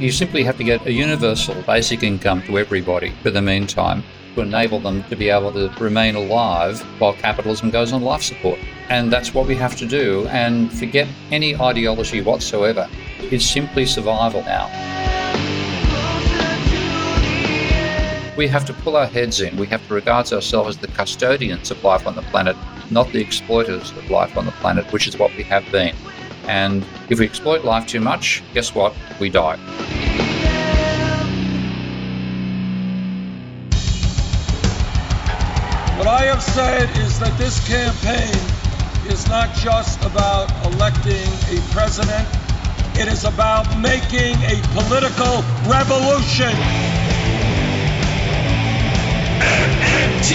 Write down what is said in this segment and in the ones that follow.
You simply have to get a universal basic income to everybody for the meantime to enable them to be able to remain alive while capitalism goes on life support. And that's what we have to do and forget any ideology whatsoever. It's simply survival now. We have to pull our heads in. We have to regard ourselves as the custodians of life on the planet, not the exploiters of life on the planet, which is what we have been. And if we exploit life too much, guess what? We die. What I have said is that this campaign is not just about electing a president, it is about making a political revolution. MMT.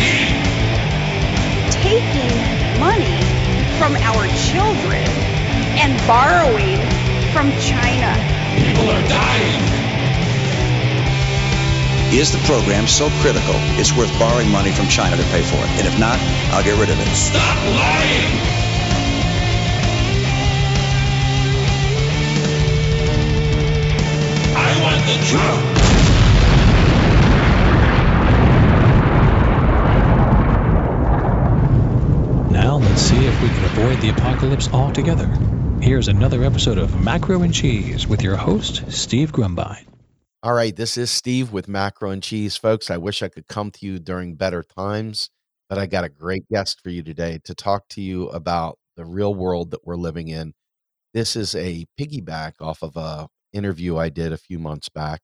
Taking money from our children and borrowing from China. People are dying. Is the program so critical it's worth borrowing money from China to pay for it? And if not, I'll get rid of it. Stop lying! I want the truth. Now let's see if we can avoid the apocalypse altogether. Here's another episode of Macro and Cheese with your host, Steve Grumbine. All right, this is Steve with Macro and Cheese, folks. I wish I could come to you during better times, but I got a great guest for you today to talk to you about the real world that we're living in. This is a piggyback off of a interview I did a few months back.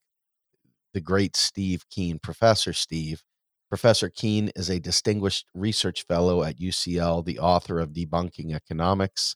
The great Steve Keen, Professor Steve. Professor Keen is a distinguished research fellow at UCL, the author of Debunking Economics.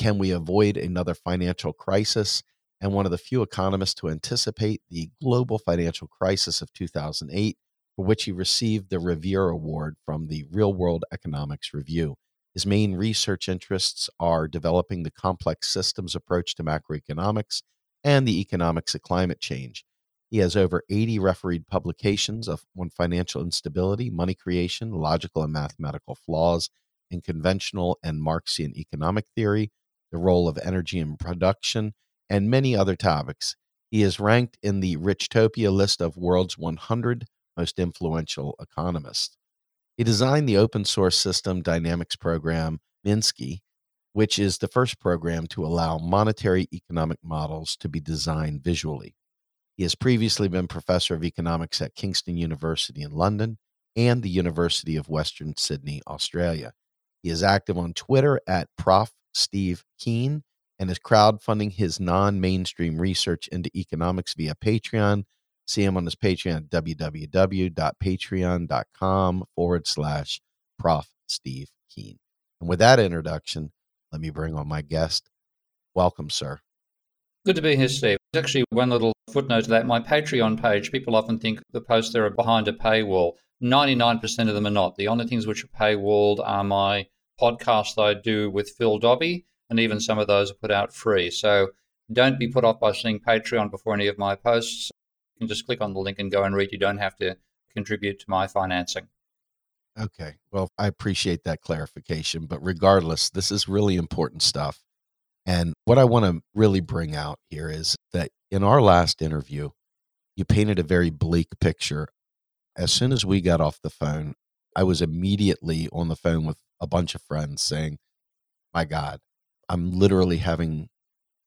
Can we avoid another financial crisis? and one of the few economists to anticipate the global financial crisis of 2008, for which he received the Revere Award from the Real World Economics Review. His main research interests are developing the complex systems approach to macroeconomics and the economics of climate change. He has over 80 refereed publications on financial instability, money creation, logical and mathematical flaws in conventional and Marxian economic theory, the role of energy in production, and many other topics. He is ranked in the Richtopia list of world's 100 most influential economists. He designed the open source system dynamics program Minsky, which is the first program to allow monetary economic models to be designed visually. He has previously been professor of economics at Kingston University in London and the University of Western Sydney, Australia. He is active on Twitter at Prof. Steve Keen and is crowdfunding his non mainstream research into economics via Patreon. See him on his Patreon at www.patreon.com forward slash Prof. Steve Keen. And with that introduction, let me bring on my guest. Welcome, sir. Good to be here, Steve. Actually one little footnote to that. My Patreon page, people often think the posts there are behind a paywall. 99% of them are not. The only things which are paywalled are my podcasts I do with Phil Dobbie, and even mm-hmm. some of those are put out free. So don't be put off by seeing Patreon before any of my posts. You can just click on the link and go and read. You don't have to contribute to my financing. Okay. Well, I appreciate that clarification. But regardless, this is really important stuff. And what I want to really bring out here is that in our last interview, you painted a very bleak picture. As soon as we got off the phone, I was immediately on the phone with a bunch of friends saying, My God, I'm literally having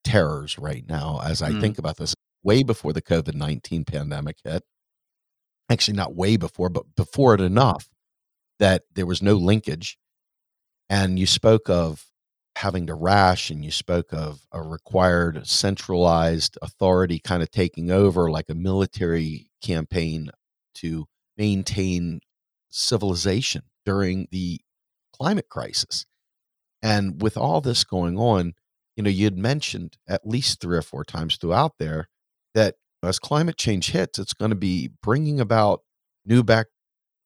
terrors right now as I Mm. think about this. Way before the COVID 19 pandemic hit, actually, not way before, but before it enough that there was no linkage. And you spoke of having to rash and you spoke of a required centralized authority kind of taking over like a military campaign to maintain civilization during the climate crisis. And with all this going on, you know, you'd mentioned at least three or four times throughout there that as climate change hits, it's going to be bringing about new back,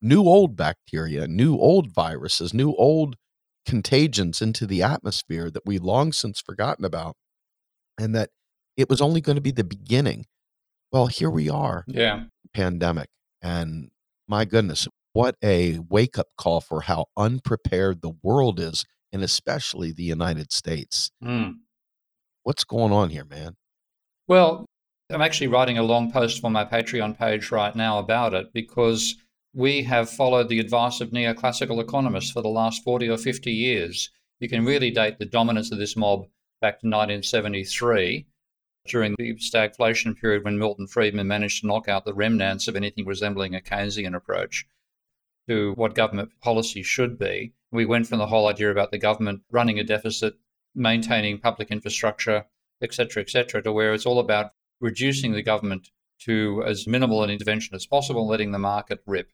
new old bacteria, new old viruses, new old contagions into the atmosphere that we long since forgotten about, and that it was only going to be the beginning. Well, here we are, Yeah. pandemic, and my goodness, what a wake up call for how unprepared the world is, and especially the United States. Mm. What's going on here, man? Well, I'm actually writing a long post for my Patreon page right now about it because we have followed the advice of neoclassical economists for the last 40 or 50 years. You can really date the dominance of this mob back to 1973 during the stagflation period when Milton Friedman managed to knock out the remnants of anything resembling a Keynesian approach to what government policy should be. We went from the whole idea about the government running a deficit, maintaining public infrastructure, etc., etc., to where it's all about reducing the government to as minimal an intervention as possible, letting the market rip.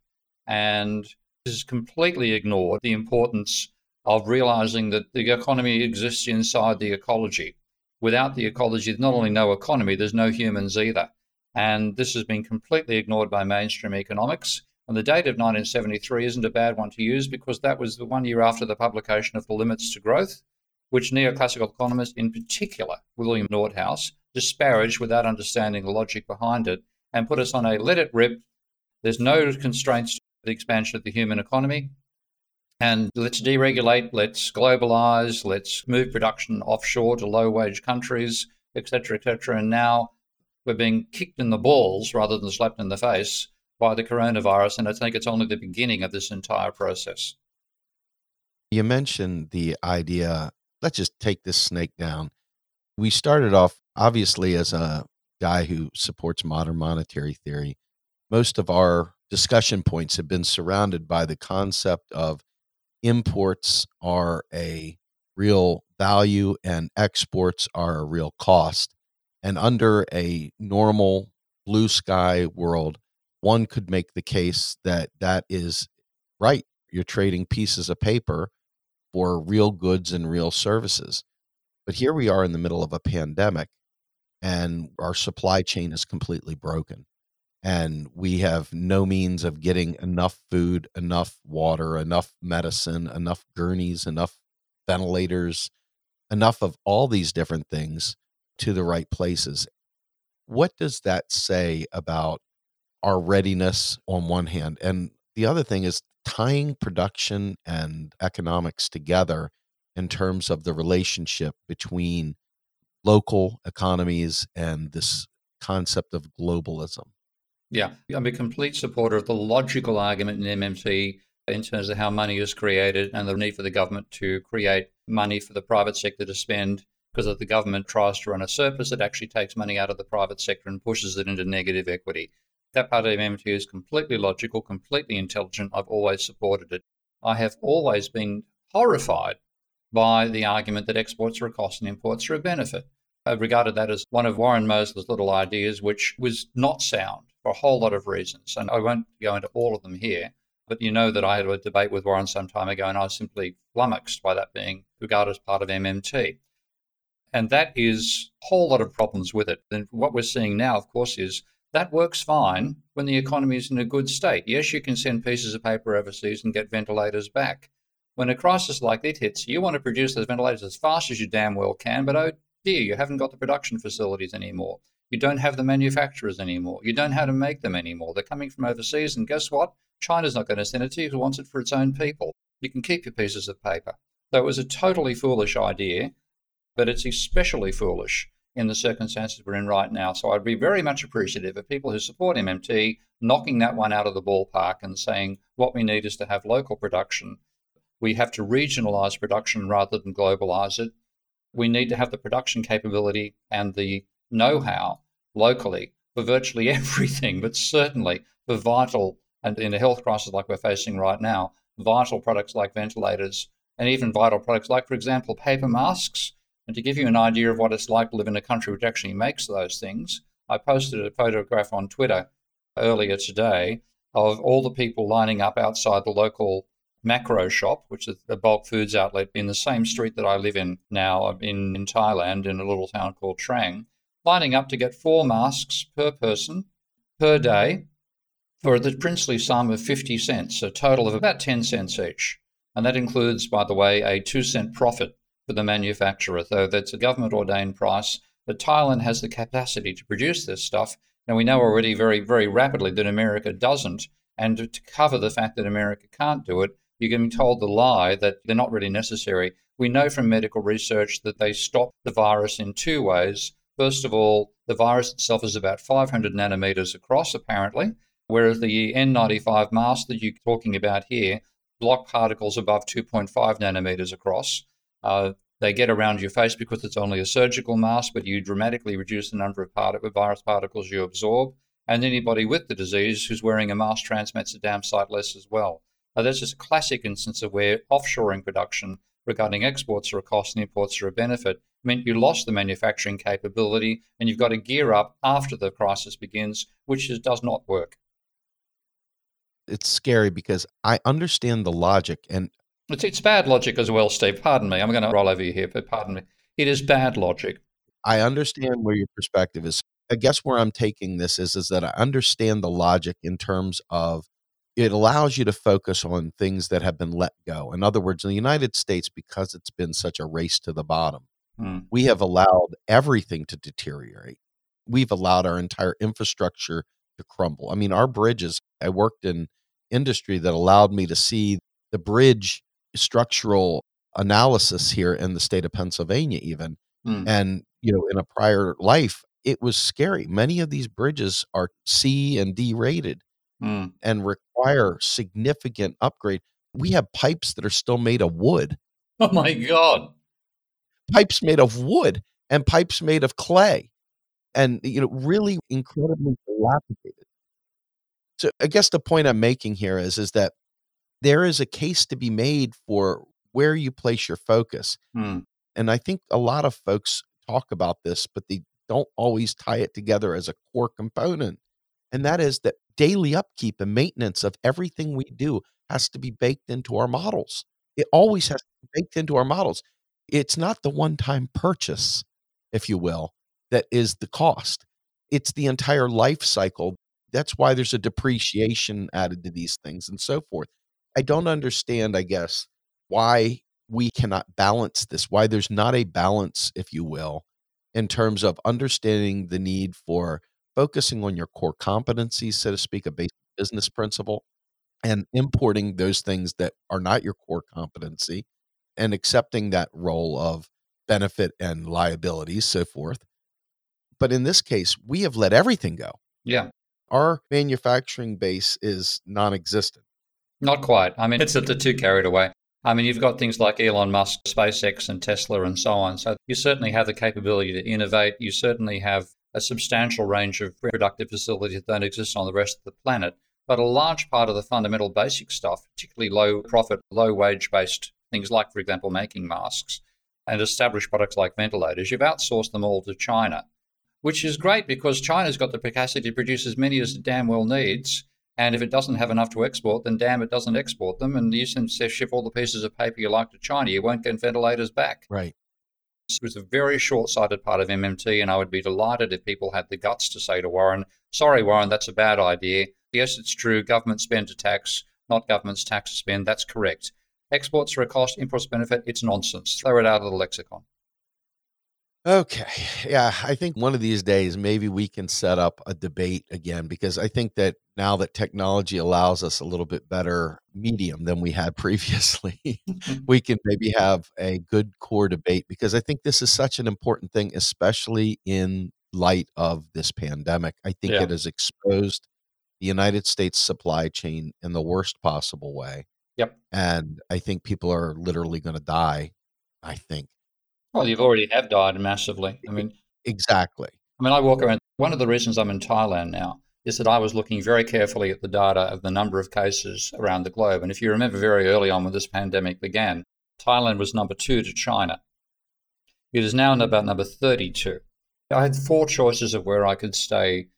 And this is completely ignored the importance of realizing that the economy exists inside the ecology. Without the ecology, there's not only no economy, there's no humans either. And this has been completely ignored by mainstream economics. And the date of 1973 isn't a bad one to use because that was the one year after the publication of The Limits to Growth, which neoclassical economists, in particular William Nordhaus, disparaged without understanding the logic behind it and put us on a let it rip. There's no constraints to the expansion of the human economy. And let's deregulate, let's globalize, let's move production offshore to low wage countries, etc., etc. And now we're being kicked in the balls rather than slapped in the face by the coronavirus. And I think it's only the beginning of this entire process. You mentioned the idea, let's just take this snake down. We started off obviously as a guy who supports modern monetary theory. Most of our discussion points have been surrounded by the concept of imports are a real value and exports are a real cost. And under a normal blue sky world, one could make the case that that is right. You're trading pieces of paper for real goods and real services. But here we are in the middle of a pandemic and our supply chain is completely broken and we have no means of getting enough food, enough water, enough medicine, enough gurneys, enough ventilators, enough of all these different things to the right places. What does that say about our readiness on one hand? And the other thing is tying production and economics together in terms of the relationship between local economies and this concept of globalism. Yeah, I'm a complete supporter of the logical argument in MMT in terms of how money is created and the need for the government to create money for the private sector to spend. Because if the government tries to run a surplus, it actually takes money out of the private sector and pushes it into negative equity. That part of MMT is completely logical, completely intelligent. I've always supported it. I have always been horrified by the argument that exports are a cost and imports are a benefit. I've regarded that as one of Warren Mosler's little ideas, which was not sound for a whole lot of reasons. And I won't go into all of them here, but you know that I had a debate with Warren some time ago, and I was simply flummoxed by that being regarded as part of MMT. And that is a whole lot of problems with it. And what we're seeing now, of course, is that works fine when the economy is in a good state. Yes, you can send pieces of paper overseas and get ventilators back. When a crisis like this hits, you want to produce those ventilators as fast as you damn well can, but oh dear, you haven't got the production facilities anymore. You don't have the manufacturers anymore. You don't know how to make them anymore. They're coming from overseas, and guess what? China's not going to send it to you. It wants it for its own people. You can keep your pieces of paper. So it was a totally foolish idea, but it's especially foolish in the circumstances we're in right now. So I'd be very much appreciative of people who support MMT knocking that one out of the ballpark and saying what we need is to have local production. We have to regionalize production rather than globalize it. We need to have the production capability and the know how locally for virtually everything, but certainly for vital, and in a health crisis like we're facing right now, vital products like ventilators and even vital products like, for example, paper masks. And to give you an idea of what it's like to live in a country which actually makes those things, I posted a photograph on Twitter earlier today of all the people lining up outside the local Makro shop, which is a bulk foods outlet in the same street that I live in now in, in Thailand in a little town called Trang lining up to get four masks per person per day for the princely sum of 50 cents, a total of about 10 cents each. And that includes, by the way, a two cent profit for the manufacturer, though that's a government ordained price. But Thailand has the capacity to produce this stuff. And we know already very, very rapidly that America doesn't. And to cover the fact that America can't do it, you're getting told the lie that they're not really necessary. We know from medical research that they stop the virus in two ways First of all, the virus itself is about 500 nanometers across, apparently, whereas the N95 mask that you're talking about here block particles above 2.5 nanometers across. Uh, they get around your face because it's only a surgical mask, but you dramatically reduce the number of part- virus particles you absorb. And anybody with the disease who's wearing a mask transmits a damn sight less as well. Now, that's just a classic instance of where offshoring production regarding exports are a cost and imports are a benefit meant you lost the manufacturing capability and you've got to gear up after the crisis begins, which is, does not work. It's scary because I understand the logic and it's, it's bad logic as well, Steve. Pardon me. I'm going to roll over you here, but pardon me. It is bad logic. I understand where your perspective is. I guess where I'm taking this is is that I understand the logic in terms of it allows you to focus on things that have been let go. In other words, in the United States, because it's been such a race to the bottom, Hmm. we have allowed everything to deteriorate. We've allowed our entire infrastructure to crumble. I mean, our bridges, I worked in industry that allowed me to see the bridge structural analysis here in the state of Pennsylvania, even. Hmm. And, you know, in a prior life, it was scary. Many of these bridges are C and D rated Hmm. and require significant upgrade. We have pipes that are still made of wood, Oh my God. pipes made of wood and pipes made of clay and you know really incredibly dilapidated. So I guess the point I'm making here is is that there is a case to be made for where you place your focus. Hmm. And I think a lot of folks talk about this, but they don't always tie it together as a core component. And that is that daily upkeep and maintenance of everything we do has to be baked into our models. It always has to be baked into our models. It's not the one time purchase, if you will, that is the cost. It's the entire life cycle. That's why there's a depreciation added to these things and so forth. I don't understand, I guess, why we cannot balance this, why there's not a balance, if you will, in terms of understanding the need for focusing on your core competencies, so to speak, a basic business principle, and importing those things that are not your core competency and accepting that role of benefit and liabilities, so forth. But in this case, we have let everything go. Yeah. Our manufacturing base is non existent. Not quite. I mean, it's that the two carried away. I mean, you've got things like Elon Musk, SpaceX, and Tesla, and so on. So you certainly have the capability to innovate. You certainly have a substantial range of productive facilities that don't exist on the rest of the planet. But a large part of the fundamental basic stuff, particularly low profit, low wage based things like, for example, making masks and established products like ventilators, you've outsourced them all to China, which is great because China's got the capacity to produce as many as it damn well needs. And if it doesn't have enough to export, then damn, it doesn't export them. And you can ship all the pieces of paper you like to China. You won't get ventilators back. Right. It was a very short sighted part of MMT. And I would be delighted if people had the guts to say to Warren, sorry, Warren, that's a bad idea. Yes, it's true. Government spend to tax, not government's tax to spend. That's correct. Exports are a cost, imports benefit. It's nonsense. Throw it out of the lexicon. Okay. Yeah. I think one of these days, maybe we can set up a debate again because I think that now that technology allows us a little bit better medium than we had previously, mm-hmm. we can maybe have a good core debate because I think this is such an important thing, especially in light of this pandemic. I think Yeah. it has exposed the United States supply chain in the worst possible way. Yep. And I think people are literally going to die. I think. Well, you've already have died massively. I mean, Exactly. I mean, I walk around. One of the reasons I'm in Thailand now is that I was looking very carefully at the data of the number of cases around the globe. And if you remember very early on when this pandemic began, Thailand was number two to China. It is now about number 32. I had four choices of where I could stay,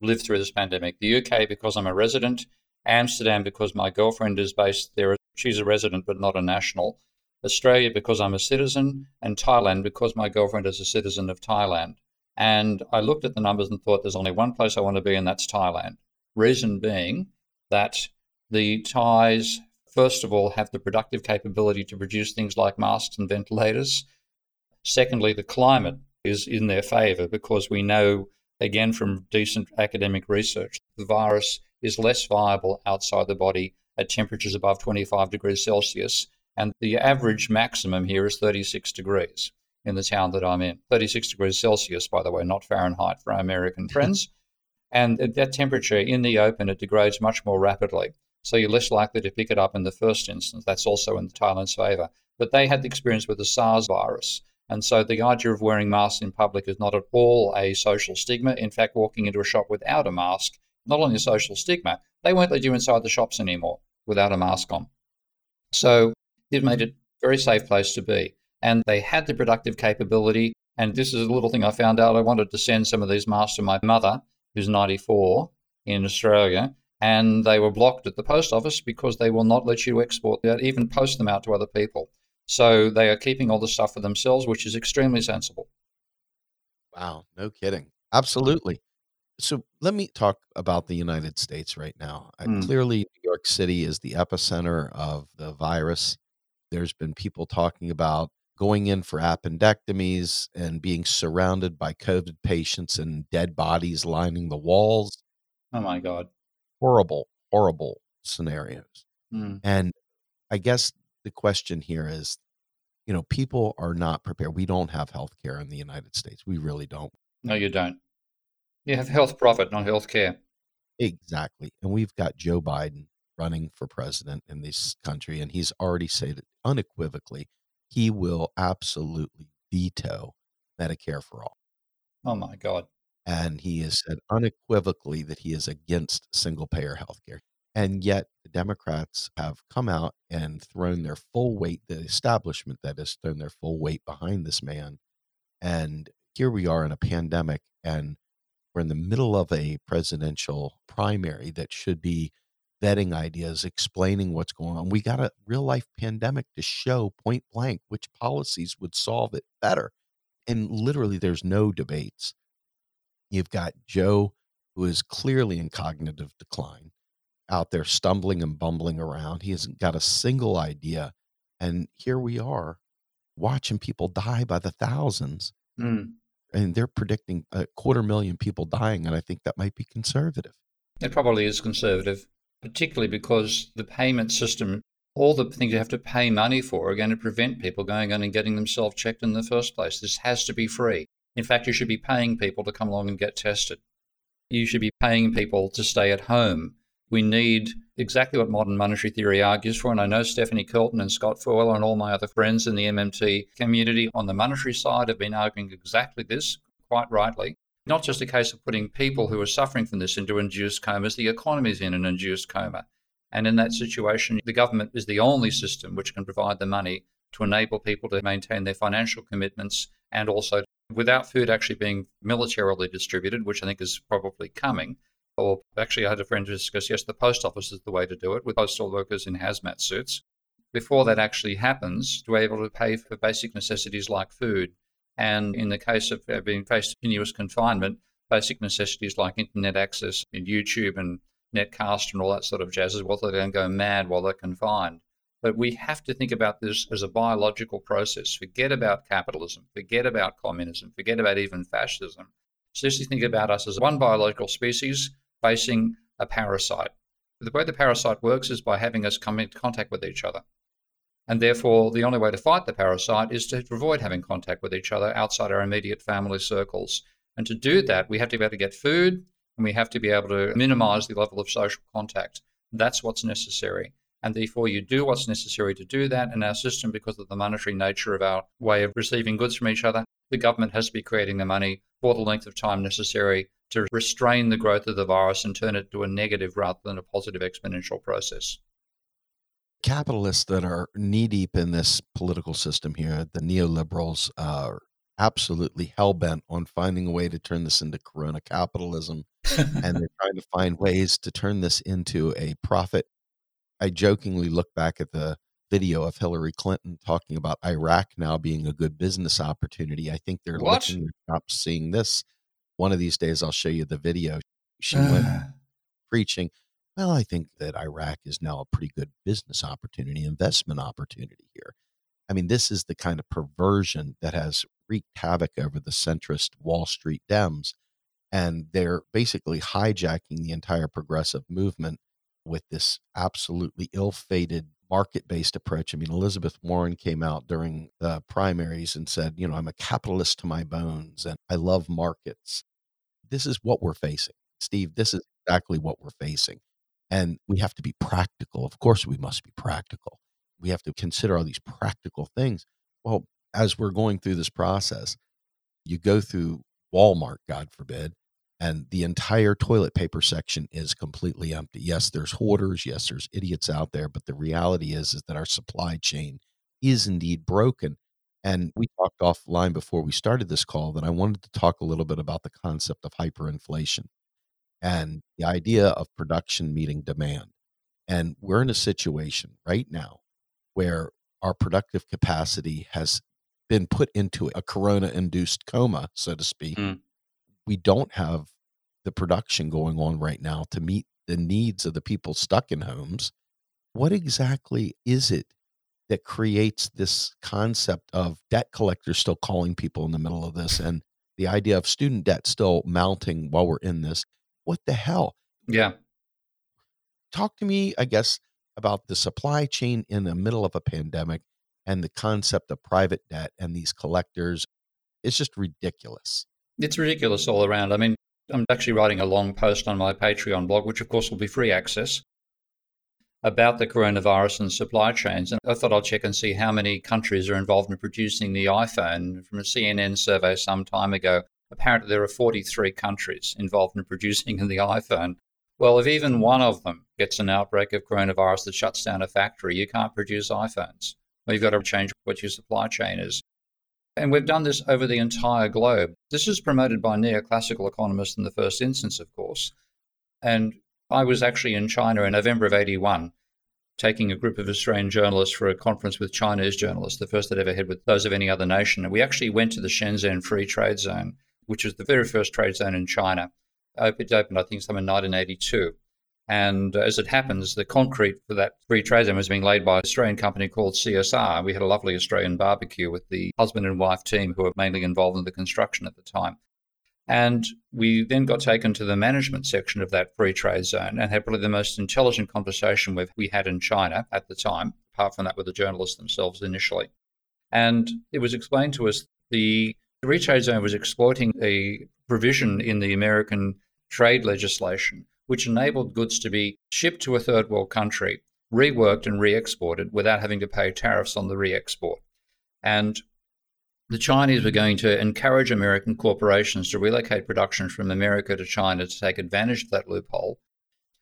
live through this pandemic the UK because I'm a resident, Amsterdam because my girlfriend is based there. She's a resident but not a national. Australia because I'm a citizen, and Thailand because my girlfriend is a citizen of Thailand. And I looked at the numbers and thought there's only one place I want to be, and that's Thailand. Reason being that the Thais, first of all, have the productive capability to produce things like masks and ventilators. Secondly, the climate is in their favor because we know, again, from decent academic research, the virus is less viable outside the body at temperatures above 25 degrees Celsius. And the average maximum here is 36 degrees. in the town that I'm in. 36 degrees Celsius, by the way, not Fahrenheit for our American friends. and at that temperature in the open, it degrades much more rapidly. So you're less likely to pick it up in the first instance. That's also in Thailand's favor. But they had the experience with the SARS virus. And so the idea of wearing masks in public is not at all a social stigma. In fact, walking into a shop without a mask, not only a social stigma, they won't let you inside the shops anymore without a mask on. So it made it a very safe place to be. And they had the productive capability. And this is a little thing I found out. I wanted to send some of these masks to my mother, who's 94 in Australia. And they were blocked at the post office because they will not let you export, that, even post them out to other people. So they are keeping all the stuff for themselves, which is extremely sensible. Wow, no kidding. Absolutely. So let me talk about the United States right now. Mm. Clearly, New York City is the epicenter of the virus. There's been people talking about going in for appendectomies and being surrounded by COVID patients and dead bodies lining the walls. Oh my God. Horrible, horrible scenarios. Mm. And I guess the question here is, you know, people are not prepared. We don't have health care in the United States. We really don't. No, you don't. You have health profit, not health care. Exactly. And we've got Joe Biden running for president in this country, and he's already said it unequivocally he will absolutely veto Medicare for all. Oh my God. And he has said unequivocally that he is against single payer health care. And yet the Democrats have come out and thrown their full weight, the establishment that has thrown their full weight behind this man. And here we are in a pandemic, and we're in the middle of a presidential primary that should be vetting ideas, explaining what's going on. We got a real life pandemic to show point blank which policies would solve it better. And literally, there's no debates. You've got Joe, who is clearly in cognitive decline, out there stumbling and bumbling around. He hasn't got a single idea. And here we are watching people die by the thousands. Mm. And they're predicting a quarter million people dying. And I think that might be conservative. It probably is conservative, particularly because the payment system, all the things you have to pay money for, are going to prevent people going on and getting themselves checked in the first place. This has to be free. In fact, you should be paying people to come along and get tested. You should be paying people to stay at home. We need exactly what modern monetary theory argues for. And I know Stephanie Kelton and Scott Fullwiler and all my other friends in the MMT community on the monetary side have been arguing exactly this, quite rightly. Not just a case of putting people who are suffering from this into induced comas, the economy is in an induced coma. And in that situation, the government is the only system which can provide the money to enable people to maintain their financial commitments and also without food actually being militarily distributed, which I think is probably coming. Or actually, I had a friend discuss yes, the post office is the way to do it with postal workers in hazmat suits. Before that actually happens, to be able to pay for basic necessities like food. And in the case of uh, being faced with continuous confinement, basic necessities like internet access and YouTube and Netcast and all that sort of jazz is what they're going to go mad while they're confined. But we have to think about this as a biological process. Forget about capitalism, forget about communism, forget about even fascism. Seriously think about us as one biological species facing a parasite. The way the parasite works is by having us come into contact with each other. And therefore, the only way to fight the parasite is to avoid having contact with each other outside our immediate family circles. And to do that, we have to be able to get food and we have to be able to minimize the level of social contact. That's what's necessary. And therefore, you do what's necessary to do that in our system because of the monetary nature of our way of receiving goods from each other. The government has to be creating the money for the length of time necessary to restrain the growth of the virus and turn it to a negative rather than a positive exponential process. Capitalists that are knee deep in this political system here, the neoliberals, are absolutely hell bent on finding a way to turn this into corona capitalism. and they're trying to find ways to turn this into a profit I jokingly look back at the video of Hillary Clinton talking about Iraq now being a good business opportunity. I think they're What? looking up seeing this. One of these days, I'll show you the video. She went uh. preaching. Well, I think that Iraq is now a pretty good business opportunity, investment opportunity here. I mean, this is the kind of perversion that has wreaked havoc over the centrist Wall Street Dems. And they're basically hijacking the entire progressive movement with this absolutely ill fated market based approach. I mean, Elizabeth Warren came out during the primaries and said, you know, I'm a capitalist to my bones and I love markets. This is what we're facing. Steve, this is exactly what we're facing. And we have to be practical. Of course, we must be practical. We have to consider all these practical things. Well, as we're going through this process, you go through Walmart, God forbid, and the entire toilet paper section is completely empty. Yes, there's hoarders, yes, there's idiots out there, but the reality is is that our supply chain is indeed broken. And we talked offline before we started this call that I wanted to talk a little bit about the concept of hyperinflation and the idea of production meeting demand. And we're in a situation right now where our productive capacity has been put into a corona induced coma, so to speak. Mm we don't have the production going on right now to meet the needs of the people stuck in homes. What exactly is it that creates this concept of debt collectors still calling people in the middle of this and the idea of student debt still mounting while we're in this? What the hell? Yeah. Talk to me, I guess, about the supply chain in the middle of a pandemic and the concept of private debt and these collectors. It's just ridiculous. It's ridiculous all around. I mean, I'm actually writing a long post on my Patreon blog, which of course will be free access, about the coronavirus and supply chains. And I thought I'll check and see how many countries are involved in producing the iPhone. From a CNN survey some time ago, apparently there are 43 countries involved in producing the iPhone. Well, if even one of them gets an outbreak of coronavirus that shuts down a factory, you can't produce iPhones. Well, you've got to change what your supply chain is. And we've done this over the entire globe. This is promoted by neoclassical economists in the first instance, of course. And I was actually in China in November of 81, taking a group of Australian journalists for a conference with Chinese journalists, the first that ever had with those of any other nation. And we actually went to the Shenzhen Free Trade Zone, which was the very first trade zone in China. Uh, it opened, I think, some in 1982. And uh, as it happens, the concrete for that free trade zone was being laid by an Australian company called CSR. We had a lovely Australian barbecue with the husband and wife team who were mainly involved in the construction at the time. And we then got taken to the management section of that free trade zone and had probably the most intelligent conversation with we had in China at the time, apart from that with the journalists themselves initially. And it was explained to us the free trade zone was exploiting a provision in the American trade legislation which enabled goods to be shipped to a third world country, reworked and re exported without having to pay tariffs on the re export. And the Chinese were going to encourage American corporations to relocate production from America to China to take advantage of that loophole.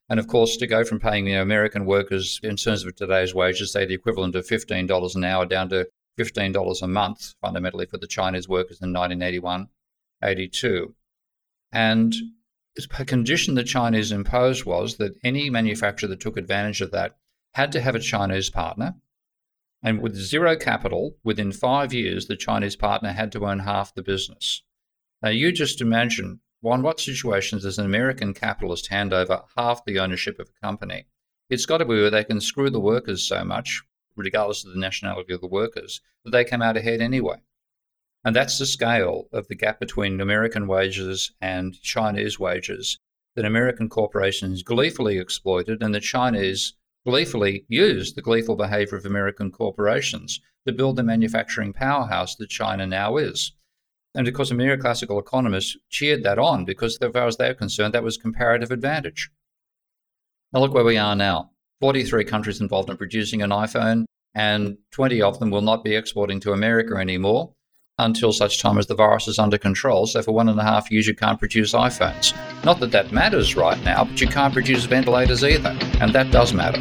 And of course, to go from paying American workers, in terms of today's wages, say the equivalent of $15 an hour, down to $15 a month, fundamentally, for the Chinese workers in 1981 82. And a condition the Chinese imposed was that any manufacturer that took advantage of that had to have a Chinese partner. And with zero capital, within five years, the Chinese partner had to own half the business. Now, you just imagine on what situations does an American capitalist hand over half the ownership of a company? It's got to be where they can screw the workers so much, regardless of the nationality of the workers, that they come out ahead anyway. And that's the scale of the gap between American wages and Chinese wages that American corporations gleefully exploited and the Chinese gleefully used the gleeful behavior of American corporations to build the manufacturing powerhouse that China now is. And of course, American classical economists cheered that on because, as far as they're concerned, that was comparative advantage. Now, look where we are now 43 countries involved in producing an iPhone, and 20 of them will not be exporting to America anymore until such time as the virus is under control. So for one and a half years, you can't produce iPhones. Not that that matters right now, but you can't produce ventilators either, and that does matter.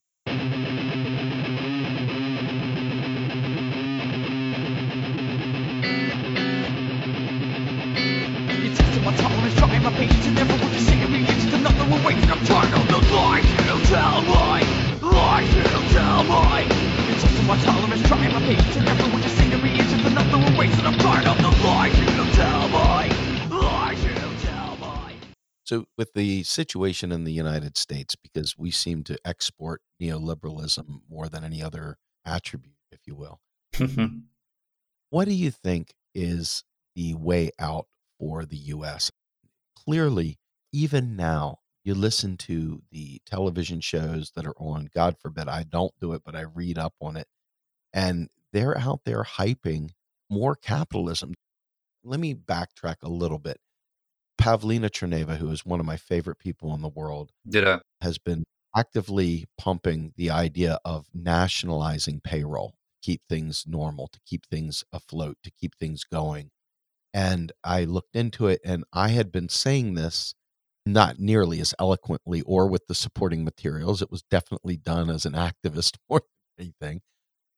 So, with the situation in the United States, because we seem to export neoliberalism more than any other attribute, if you will, what do you think is the way out for the US? Clearly, even now, you listen to the television shows that are on, God forbid, I don't do it, but I read up on it, and they're out there hyping more capitalism. Let me backtrack a little bit. Pavlina Tcherneva, who is one of my favorite people in the world, Ditto. has been actively pumping the idea of nationalizing payroll, keep things normal, to keep things afloat, to keep things going. And I looked into it and I had been saying this not nearly as eloquently or with the supporting materials. It was definitely done as an activist more than anything.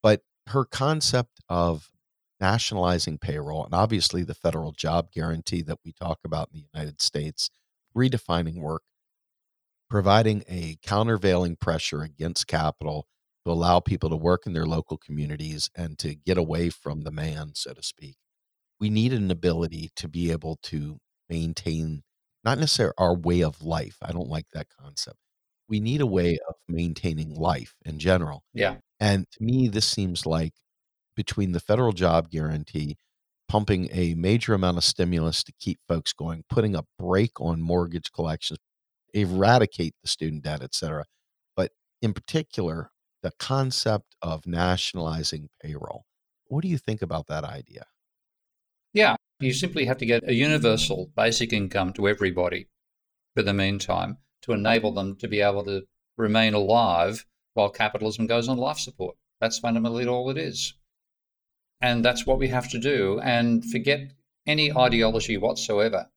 But her concept of nationalizing payroll and obviously the federal job guarantee that we talk about in the United States, redefining work, providing a countervailing pressure against capital to allow people to work in their local communities and to get away from the man, so to speak. We need an ability to be able to maintain not necessarily our way of life. I don't like that concept. We need a way of maintaining life in general. Yeah. And to me, this seems like between the federal job guarantee, pumping a major amount of stimulus to keep folks going, putting a brake on mortgage collections, eradicate the student debt, et cetera. But in particular, the concept of nationalizing payroll. What do you think about that idea? Yeah, you simply have to get a universal basic income to everybody for the meantime to enable them to be able to remain alive while capitalism goes on life support. That's fundamentally all it is. And that's what we have to do and forget any ideology whatsoever.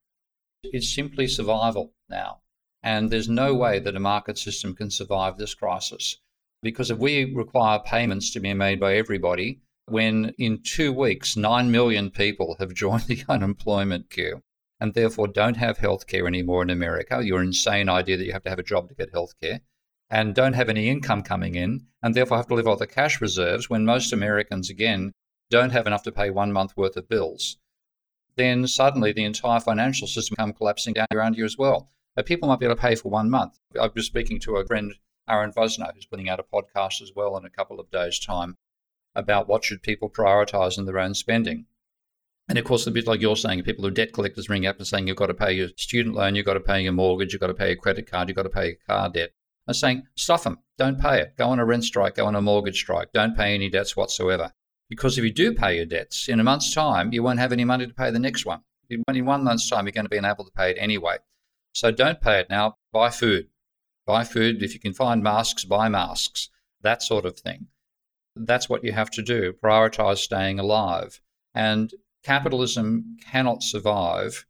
It's simply survival now. And there's no way that a market system can survive this crisis. Because if we require payments to be made by everybody, when in two weeks, 9 million people have joined the unemployment queue and therefore don't have health care anymore in America, your insane idea that you have to have a job to get health care, and don't have any income coming in, and therefore have to live off the cash reserves when most Americans, again, don't have enough to pay one month worth of bills, then suddenly the entire financial system come collapsing down around you as well. But people might be able to pay for one month. I was speaking to a friend, Aaron Vosno, who's putting out a podcast as well in a couple of days' time about what should people prioritize in their own spending. And of course, a bit like you're saying, people who are debt collectors ring up and saying you've got to pay your student loan, you've got to pay your mortgage, you've got to pay your credit card, you've got to pay your car debt. I'm saying, stuff them. Don't pay it. Go on a rent strike, go on a mortgage strike. Don't pay any debts whatsoever. Because if you do pay your debts, in a month's time, you won't have any money to pay the next one. In one month's time, you're going to be unable to pay it anyway. So don't pay it now. Buy food. Buy food. If you can find masks, buy masks. That sort of thing. That's what you have to do. Prioritize staying alive. And capitalism cannot survive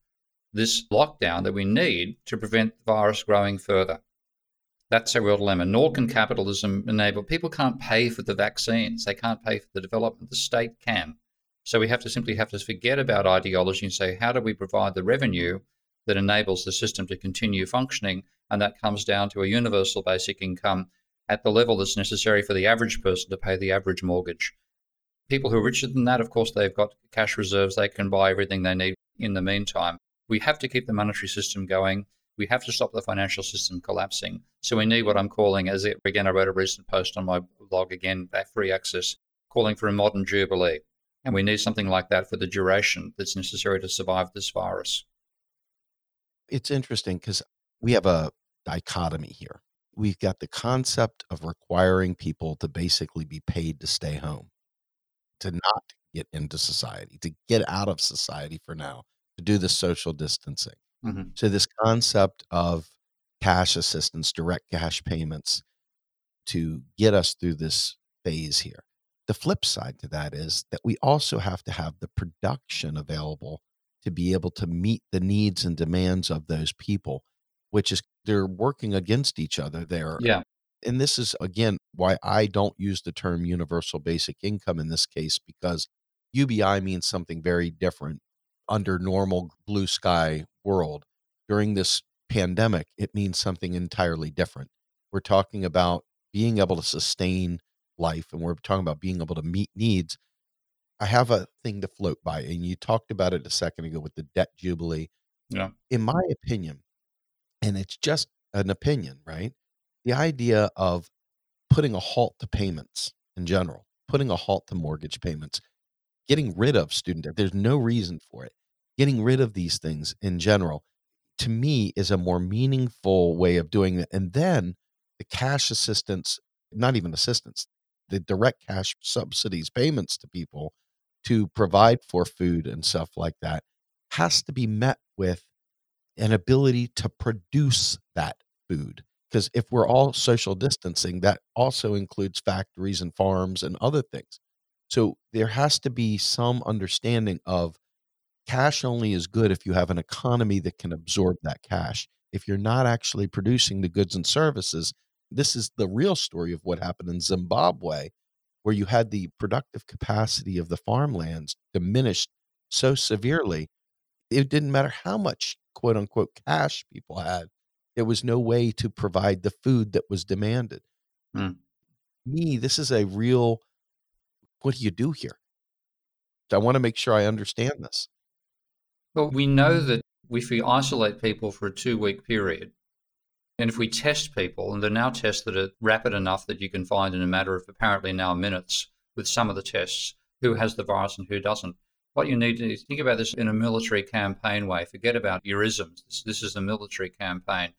this lockdown that we need to prevent the virus growing further. That's a real dilemma. Nor can capitalism enable people can't pay for the vaccines. They can't pay for the development. The state can. So we have to simply have to forget about ideology and say, how do we provide the revenue that enables the system to continue functioning? And that comes down to a universal basic income at the level that's necessary for the average person to pay the average mortgage. People who are richer than that, of course, they've got cash reserves. They can buy everything they need in the meantime. We have to keep the monetary system going we have to stop the financial system collapsing. So we need what I'm calling, as it, again, I wrote a recent post on my blog again, that free access, calling for a modern jubilee. And we need something like that for the duration that's necessary to survive this virus. It's interesting because we have a dichotomy here. We've got the concept of requiring people to basically be paid to stay home, to not get into society, to get out of society for now, to do the social distancing. Mm-hmm. So this concept of cash assistance, direct cash payments to get us through this phase here. The flip side to that is that we also have to have the production available to be able to meet the needs and demands of those people, which is they're working against each other there. Yeah. And this is again why I don't use the term universal basic income in this case because UBI means something very different under normal blue sky world. During this pandemic, it means something entirely different. We're talking about being able to sustain life and we're talking about being able to meet needs. I have a thing to float by, and you talked about it a second ago with the debt jubilee. Yeah. In my opinion, and it's just an opinion, right? The idea of putting a halt to payments in general, putting a halt to mortgage payments, getting rid of student debt. There's no reason for it. Getting rid of these things in general, to me, is a more meaningful way of doing it. And then the cash assistance, not even assistance, the direct cash subsidies payments to people to provide for food and stuff like that has to be met with an ability to produce that food because if we're all social distancing that also includes factories and farms and other things so there has to be some understanding of cash only is good if you have an economy that can absorb that cash. If you're not actually producing the goods and services this is the real story of what happened in zimbabwe where you had the productive capacity of the farmlands diminished so severely it didn't matter how much quote unquote cash people had there was no way to provide the food that was demanded. Mm. me this is a real what do you do here? I want to make sure i understand this Well, we know mm. that if we isolate people for a two week period, and if we test people, and they're now tests that are rapid enough that you can find in a matter of apparently now minutes with some of the tests who has the virus and who doesn't. What you need to is think about this in a military campaign way. Forget about your isms. This, this is a military campaign.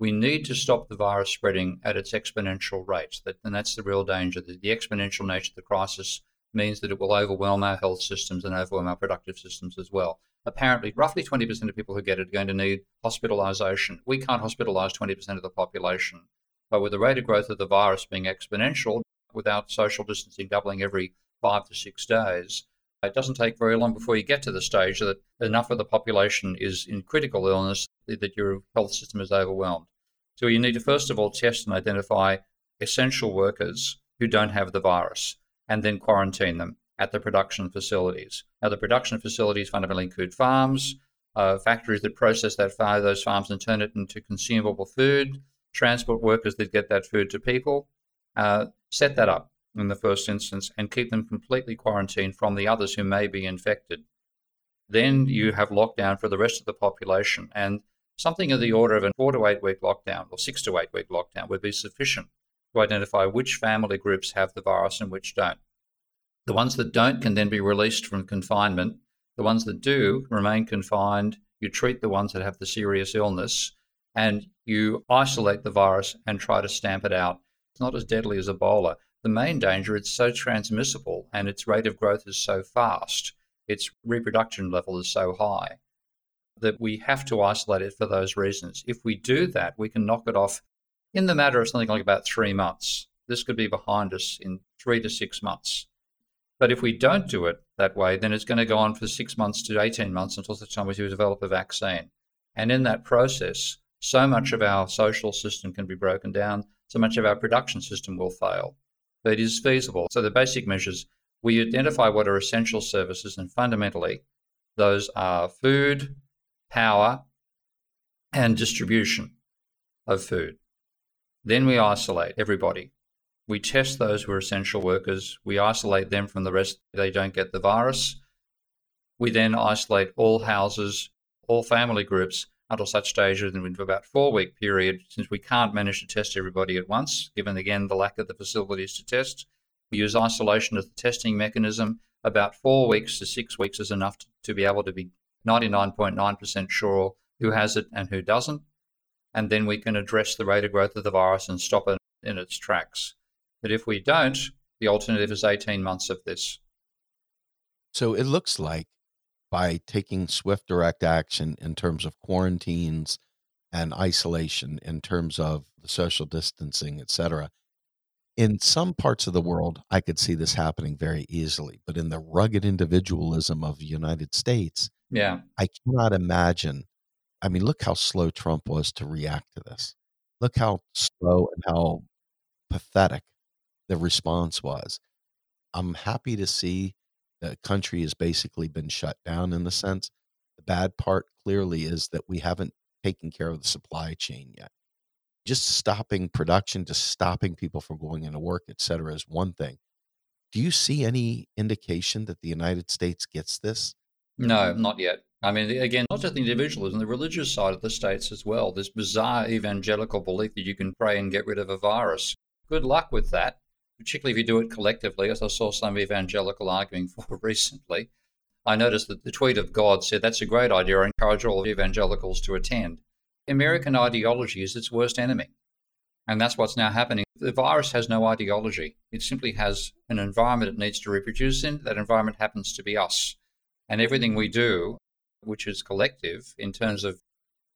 We need to stop the virus spreading at its exponential rate. That, and that's the real danger. The, the exponential nature of the crisis means that it will overwhelm our health systems and overwhelm our productive systems as well. Apparently, roughly 20% of people who get it are going to need hospitalization. We can't hospitalize 20% of the population. But with the rate of growth of the virus being exponential, without social distancing doubling every five to six days, it doesn't take very long before you get to the stage that enough of the population is in critical illness that your health system is overwhelmed. So you need to first of all test and identify essential workers who don't have the virus and then quarantine them at the production facilities. Now, the production facilities fundamentally include farms, uh, factories that process that far, those farms and turn it into consumable food, transport workers that get that food to people. Uh, set that up in the first instance and keep them completely quarantined from the others who may be infected. Then you have lockdown for the rest of the population, and something of the order of a four to eight week lockdown or six to eight week lockdown would be sufficient to identify which family groups have the virus and which don't. The ones that don't can then be released from confinement. The ones that do remain confined. You treat the ones that have the serious illness and you isolate the virus and try to stamp it out. It's not as deadly as Ebola. The main danger, it's so transmissible and its rate of growth is so fast, its reproduction level is so high that we have to isolate it for those reasons. If we do that, we can knock it off in the matter of something like about three months. This could be behind us in three to six months. But if we don't do it that way, then it's going to go on for six months to 18 months until the time we develop a vaccine. And in that process, so much of our social system can be broken down, so much of our production system will fail. But it is feasible. So the basic measures we identify what are essential services, and fundamentally, those are food, power, and distribution of food. Then we isolate everybody. We test those who are essential workers. We isolate them from the rest. They don't get the virus. We then isolate all houses, all family groups until such stage that in about four week period, since we can't manage to test everybody at once, given again the lack of the facilities to test, we use isolation as the testing mechanism. About four weeks to six weeks is enough to, to be able to be 99.9% sure who has it and who doesn't. And then we can address the rate of growth of the virus and stop it in its tracks. But if we don't, the alternative is 18 months of this. So it looks like by taking swift direct action in terms of quarantines and isolation, in terms of the social distancing, et cetera, in some parts of the world, I could see this happening very easily. But in the rugged individualism of the United States, Yeah. I cannot imagine. I mean, look how slow Trump was to react to this. Look how slow and how pathetic the response was. I'm happy to see the country has basically been shut down in the sense. The bad part clearly is that we haven't taken care of the supply chain yet. Just stopping production, just stopping people from going into work, et cetera, is one thing. Do you see any indication that the United States gets this? No, not yet. I mean, again, not just the individualism, the religious side of the states as well. This bizarre evangelical belief that you can pray and get rid of a virus. Good luck with that, particularly if you do it collectively, as I saw some evangelical arguing for recently. I noticed that the tweet of God said, That's a great idea. I encourage all evangelicals to attend. American ideology is its worst enemy. And that's what's now happening. The virus has no ideology, it simply has an environment it needs to reproduce in. That environment happens to be us. And everything we do which is collective in terms of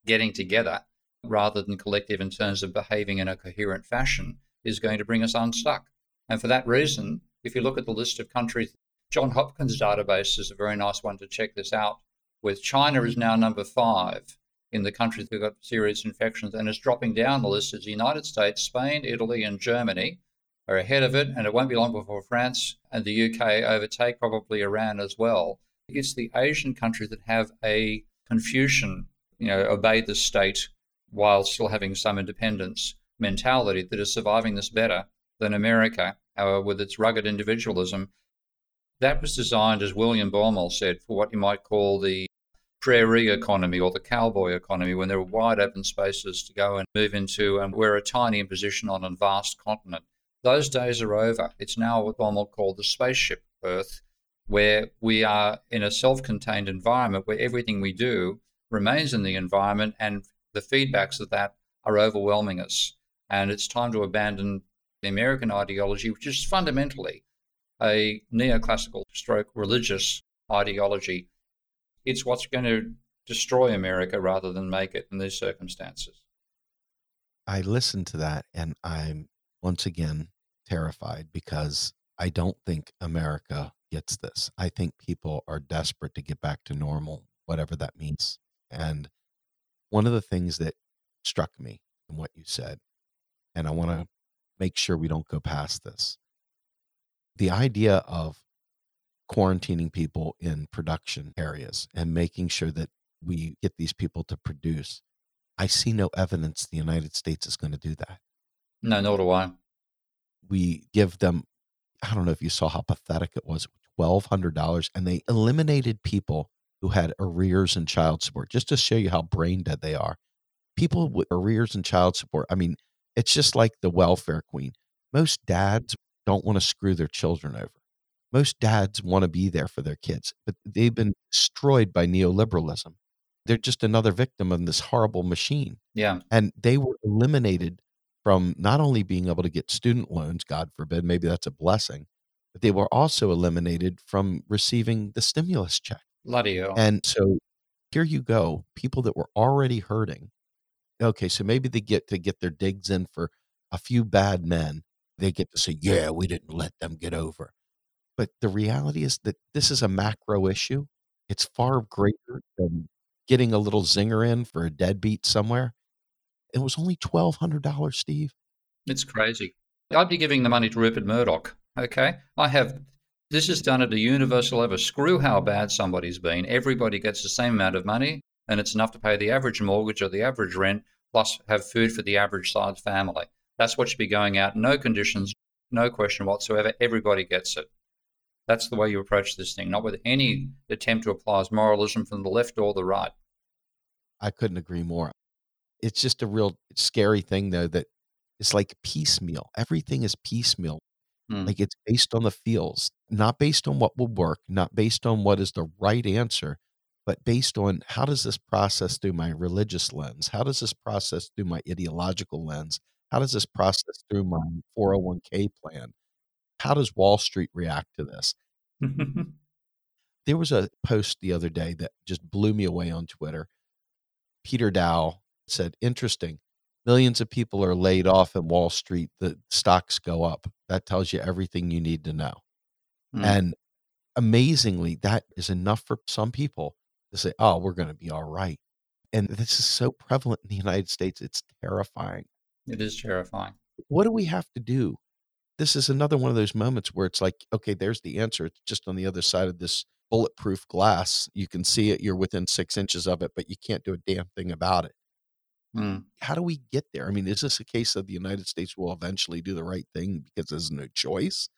getting together rather than collective in terms of behaving in a coherent fashion, is going to bring us unstuck. And for that reason, if you look at the list of countries, John Hopkins database is a very nice one to check this out. With China is now number five in the countries that have got serious infections, and it's dropping down the list as the United States, Spain, Italy, and Germany are ahead of it, and it won't be long before France and the UK overtake probably Iran as well. It's the Asian countries that have a Confucian, you know, obey the state while still having some independence mentality that is surviving this better than America uh, with its rugged individualism. That was designed, as William Baumol said, for what you might call the prairie economy or the cowboy economy, when there were wide open spaces to go and move into, and we're a tiny imposition on a vast continent. Those days are over. It's now what Baumol called the spaceship Earth, where we are in a self contained environment where everything we do remains in the environment and the feedbacks of that are overwhelming us. And it's time to abandon the American ideology, which is fundamentally a neoclassical stroke religious ideology. It's what's going to destroy America rather than make it in these circumstances. I listen to that and I'm once again terrified because I don't think America gets this. I think people are desperate to get back to normal, whatever that means. And one of the things that struck me in what you said, and I want to mm-hmm. make sure we don't go past this the idea of quarantining people in production areas and making sure that we get these people to produce. I see no evidence the United States is going to do that. No, nor do I. We give them I don't know if you saw how pathetic it was. Twelve hundred dollars, and they eliminated people who had arrears in child support, just to show you how brain dead they are. People with arrears in child support. I mean, it's just like the welfare queen. Most dads don't want to screw their children over. Most dads want to be there for their kids, but they've been destroyed by neoliberalism. They're just another victim of this horrible machine. Yeah. And they were eliminated from not only being able to get student loans, God forbid, maybe that's a blessing, but they were also eliminated from receiving the stimulus check. Bloody hell. And so here you go, people that were already hurting. Okay, so maybe they get to get their digs in for a few bad men. They get to say, yeah, we didn't let them get over. But the reality is that this is a macro issue. It's far greater than getting a little zinger in for a deadbeat somewhere. It was only twelve hundred dollars, Steve. It's crazy. I'd be giving the money to Rupert Murdoch. Okay, I have. This is done at a universal level. Screw how bad somebody's been. Everybody gets the same amount of money, and it's enough to pay the average mortgage or the average rent, plus have food for the average sized family. That's what should be going out. No conditions, no question whatsoever. Everybody gets it. That's the way you approach this thing, not with any attempt to apply moralism from the left or the right. I couldn't agree more it's just a real scary thing though that it's like piecemeal. Everything is piecemeal. Mm. Like it's based on the feels, not based on what will work, not based on what is the right answer, but based on how does this process through my religious lens? How does this process through my ideological lens? How does this process through my 401k plan? How does Wall Street react to this? there was a post the other day that just blew me away on Twitter. Peter Dow said, interesting. Millions of people are laid off in Wall Street. The stocks go up. That tells you everything you need to know. Mm. And amazingly, that is enough for some people to say, oh, we're going to be all right. And this is so prevalent in the United States. It's terrifying. It is terrifying. What do we have to do? This is another one of those moments where it's like, okay, there's the answer. It's just on the other side of this bulletproof glass. You can see it. You're within six inches of it, but you can't do a damn thing about it. Mm. How do we get there? I mean, is this a case of the United States will eventually do the right thing because there's no choice?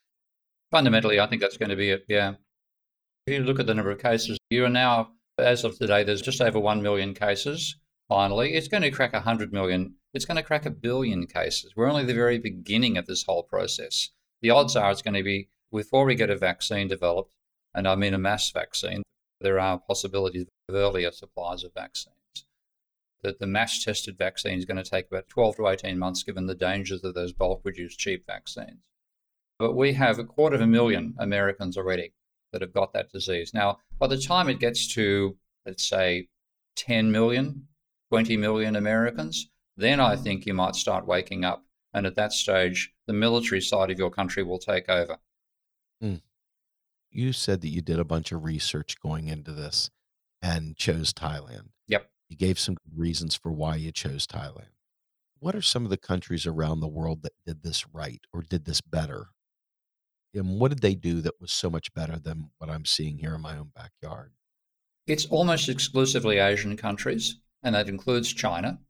Fundamentally, I think that's going to be it. Yeah. If you look at the number of cases, you are now As of today, there's just over 1 million cases. Finally, it's going to crack 100 million. It's going to crack a billion cases. We're only the very beginning of this whole process. The odds are it's going to be, before we get a vaccine developed, and I mean a mass vaccine, there are possibilities of earlier supplies of vaccines. That the mass tested vaccine is going to take about 12 to 18 months given the dangers of those bulk produced cheap vaccines. But we have a quarter of a million Americans already that have got that disease. Now, by the time it gets to, let's say, 10 million, 20 million Americans, then I think you might start waking up. And at that stage, the military side of your country will take over. Mm. You said that you did a bunch of research going into this and chose Thailand. You gave some reasons for why you chose Thailand. What are some of the countries around the world that did this right or did this better? And what did they do that was so much better than what I'm seeing here in my own backyard? It's almost exclusively Asian countries, and that includes China.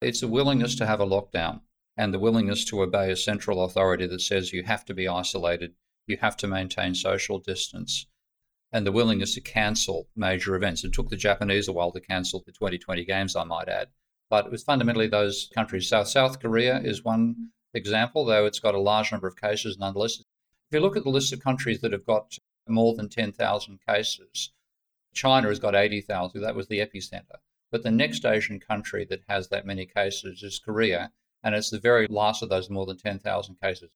It's a willingness to have a lockdown and the willingness to obey a central authority that says you have to be isolated, you have to maintain social distance, and the willingness to cancel major events. It took the Japanese a while to cancel the 2020 games, I might add. But it was fundamentally those countries. South, South Korea is one example, though it's got a large number of cases nonetheless. If you look at the list of countries that have got more than 10,000 cases, China has got 80,000. That was the epicenter. But the next Asian country that has that many cases is Korea, and it's the very last of those more than 10,000 cases.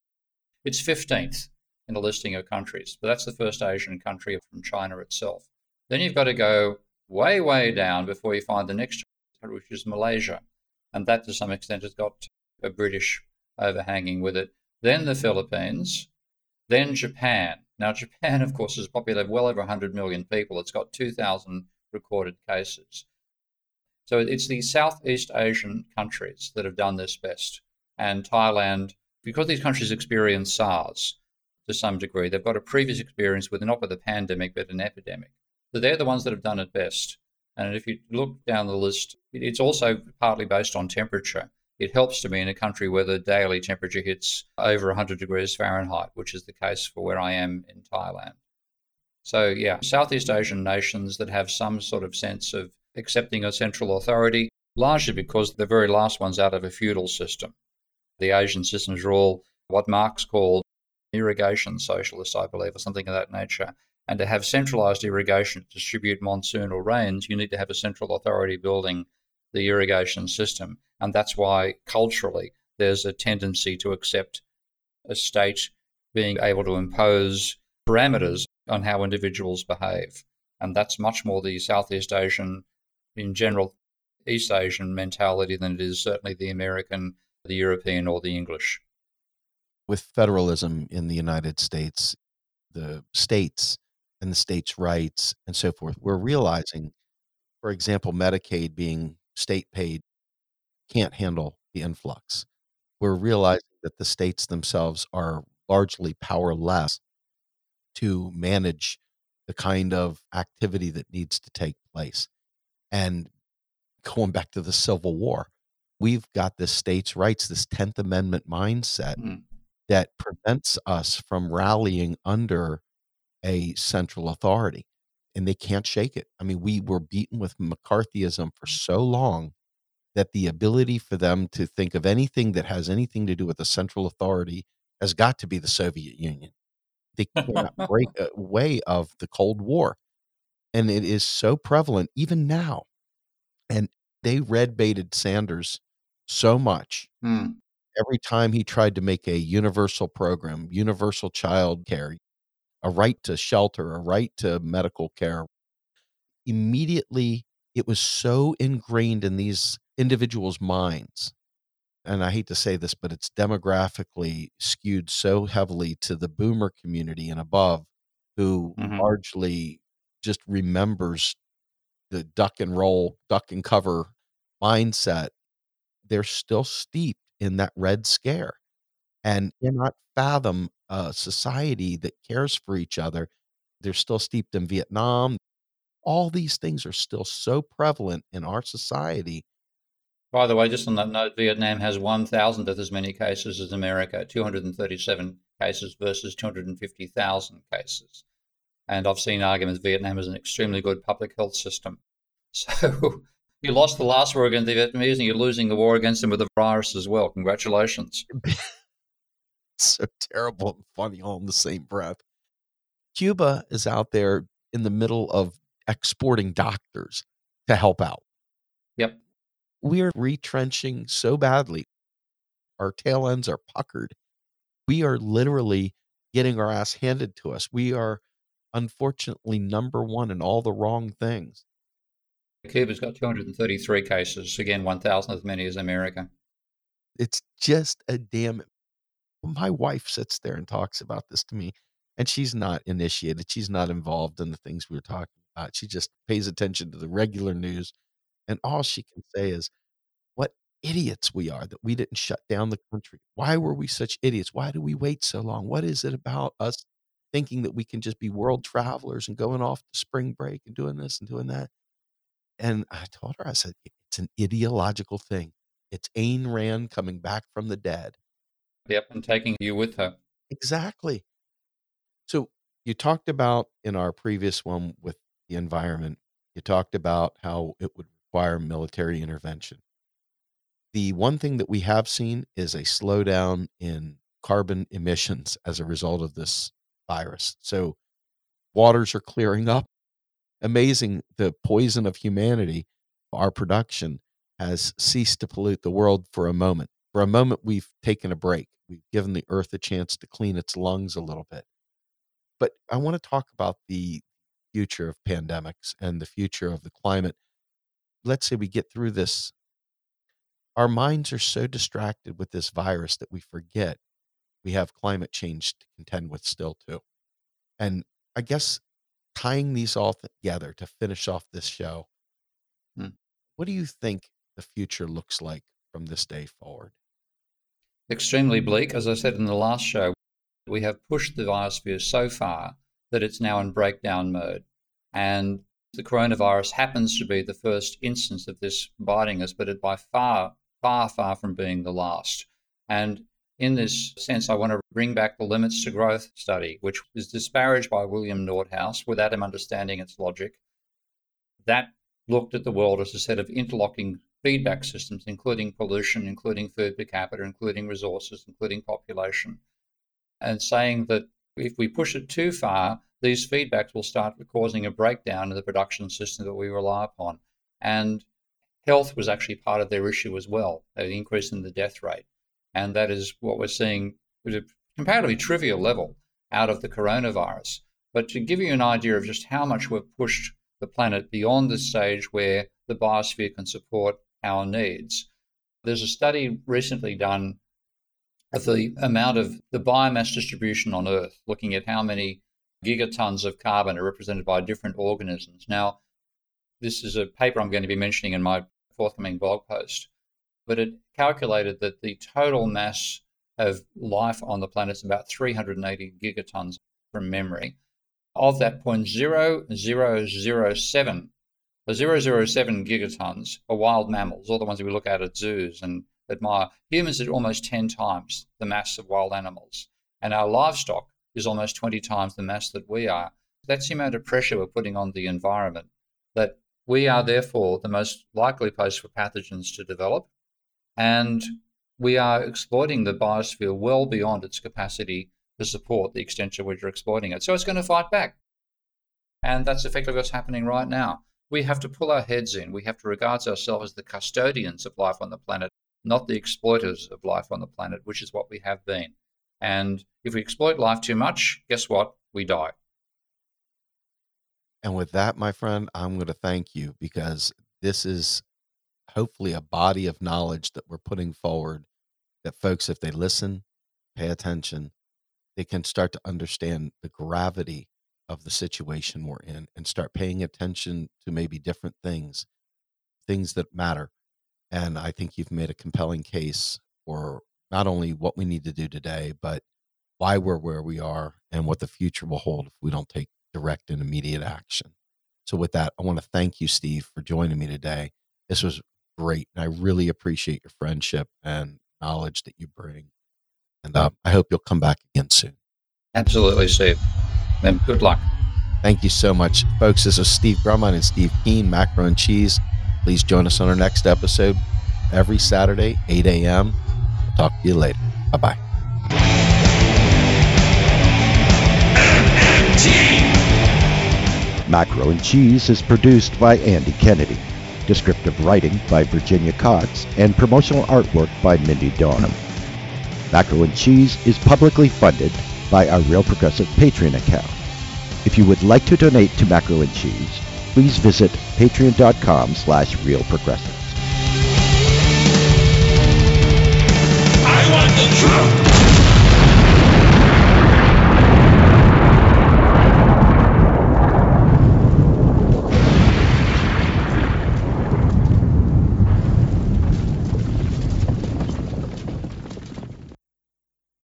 It's 15th in the listing of countries, but that's the first Asian country from China itself. Then you've got to go way, way down before you find the next which is Malaysia. And that, to some extent, has got a British overhanging with it. Then the Philippines, then Japan. Now, Japan, of course, is populated well over 100 million people. It's got 2,000 recorded cases. So it's the Southeast Asian countries that have done this best. And Thailand, because these countries experienced SARS to some degree, they've got a previous mm. experience with not with a pandemic, but an epidemic. So they're the ones that have done it best. And if you look down the list, it's also partly based on temperature. It helps to be in a country where the daily temperature hits over 100 degrees Fahrenheit, which is the case for where I am in Thailand. So, yeah, Southeast Asian nations that have some sort of sense of accepting a central authority, largely because they're the very last one's out of a feudal system. The Asian systems are all what Marx called irrigation socialist, I believe, or something of that nature. And to have centralized irrigation to distribute monsoonal rains, you need to have a central authority building the irrigation system. And that's why culturally there's a tendency to accept a state being able to impose parameters on how individuals behave. And that's much more the Southeast Asian in general East Asian mentality than it is certainly the American, the European, or the English. With federalism in the United States, the states and the states' rights and so forth, we're realizing, for example, Medicaid being state paid can't handle the influx. We're realizing that the states themselves are largely powerless to manage the kind of activity that needs to take place. And going back to the Civil War, we've got this states' rights, this 10th Amendment mindset mm. That prevents us from rallying under a central authority. And they can't shake it. I mean, we were beaten with McCarthyism for so long that the ability for them to think of anything that has anything to do with a central authority has got to be the Soviet Union. They cannot break away of the Cold War and it is so prevalent even now. And they red baited Sanders so much. Hmm. Every time he tried to make a universal program, universal child care, a right to shelter, a right to medical care, immediately it was so ingrained in these individuals' minds. And I hate to say this, but it's demographically skewed so heavily to the boomer community and above, who mm-hmm. largely just remembers the duck and roll, duck and cover mindset, they're still steeped in that red scare and cannot fathom a society that cares for each other. They're still steeped in Vietnam. All these things are still so prevalent in our society. By the way, just on that note, Vietnam has 1,000th as many cases as America, 237 cases versus 250,000 cases. And I've seen arguments Vietnam is an extremely good public health system. So you lost the last war against the Vietnamese and you're losing the war against them with the virus as well. Congratulations. so terrible and funny all in the same breath. Cuba is out there in the middle of exporting doctors to help out. Yep. We are retrenching so badly. Our tail ends are puckered. We are literally getting our ass handed to us. We are unfortunately number one in all the wrong things. Cuba's got 233 cases, again, 1,000 as many as America. It's just a damn. My wife sits there and talks about this to me, and she's not initiated. She's not involved in the things we are talking about. She just pays attention to the regular news. And all she can say is, what idiots we are that we didn't shut down the country. Why were we such idiots? Why do we wait so long? What is it about us thinking that we can just be world travelers and going off to spring break and doing this and doing that? And I told her, I said, it's an ideological thing. It's Ayn Rand coming back from the dead. Yep, and taking you with her. Exactly. So you talked about in our previous one with the environment, you talked about how it would require military intervention. The one thing that we have seen is a slowdown in carbon emissions as a result of this virus. So waters are clearing up amazing the poison of humanity, our production, has ceased to pollute the world for a moment. For a moment, we've taken a break. We've given the earth a chance to clean its lungs a little bit. But I want to talk about the future of pandemics and the future of the climate. Let's say we get through this. Our minds are so distracted with this virus that we forget we have climate change to contend with still, too. And I guess tying these all together to finish off this show, hmm. what do you think the future looks like from this day forward? Extremely bleak. As I said in the last show, we have pushed the biosphere so far that it's now in breakdown mode. And the coronavirus happens to be the first instance of this biting us, but it by far, far, far from being the last. And in this sense, I want to bring back the limits to growth study, which was disparaged by William Nordhaus without him understanding its logic. That looked at the world as a set of interlocking feedback systems, including pollution, including food per capita, including resources, including population, and saying that if we push it too far, these feedbacks will start causing a breakdown in the production system that we rely upon. And health was actually part of their issue as well, the increase in the death rate. And that is what we're seeing at a comparatively trivial level out of the coronavirus. But to give you an idea of just how much we've pushed the planet beyond the stage where the biosphere can support our needs, there's a study recently done of the amount of the biomass distribution on Earth, looking at how many gigatons of carbon are represented by different organisms. Now, this is a paper I'm going to be mentioning in my forthcoming blog post but it calculated that the total mass of life on the planet is about 380 gigatons from memory. Of that, 0.0007, the 007 gigatons are wild mammals, all the ones that we look at at zoos and admire. Humans are almost 10 times the mass of wild animals, and our livestock is almost 20 times the mass that we are. That's the amount of pressure we're putting on the environment. That we are therefore the most likely place for pathogens to develop and we are exploiting the biosphere well beyond its capacity to support the extent to which we're exploiting it. So it's going to fight back. And that's effectively what's happening right now. We have to pull our heads in. We have to regard ourselves as the custodians of life on the planet, not the exploiters of life on the planet, which is what we have been. And if we exploit life too much, guess what? We die. And with that, my friend, I'm going to thank you because this is hopefully a body of knowledge that we're putting forward that folks, if they listen, pay attention, they can start to understand the gravity of the situation we're in and start paying attention to maybe different things, things that matter. And I think you've made a compelling case for not only what we need to do today, but why we're where we are and what the future will hold if we don't take direct and immediate action. So, with that, I want to thank you, Steve, for joining me today. This was great. And I really appreciate your friendship and knowledge that you bring. And uh, I hope you'll come back again soon. Absolutely, Steve. And good luck. Thank you so much, folks. This is Steve Grumbine and Steve Keen, Macro and Cheese. Please join us on our next episode every Saturday, 8 a.m. Talk to you later. Bye bye. Macro and Cheese is produced by Andy Kennedy. Descriptive writing by Virginia Cox and promotional artwork by Mindy Donham. Macro and Cheese is publicly funded by our Real Progressive Patreon account. If you would like to donate to Macro and Cheese, please visit patreon.com slash realprogressives. I want the truth.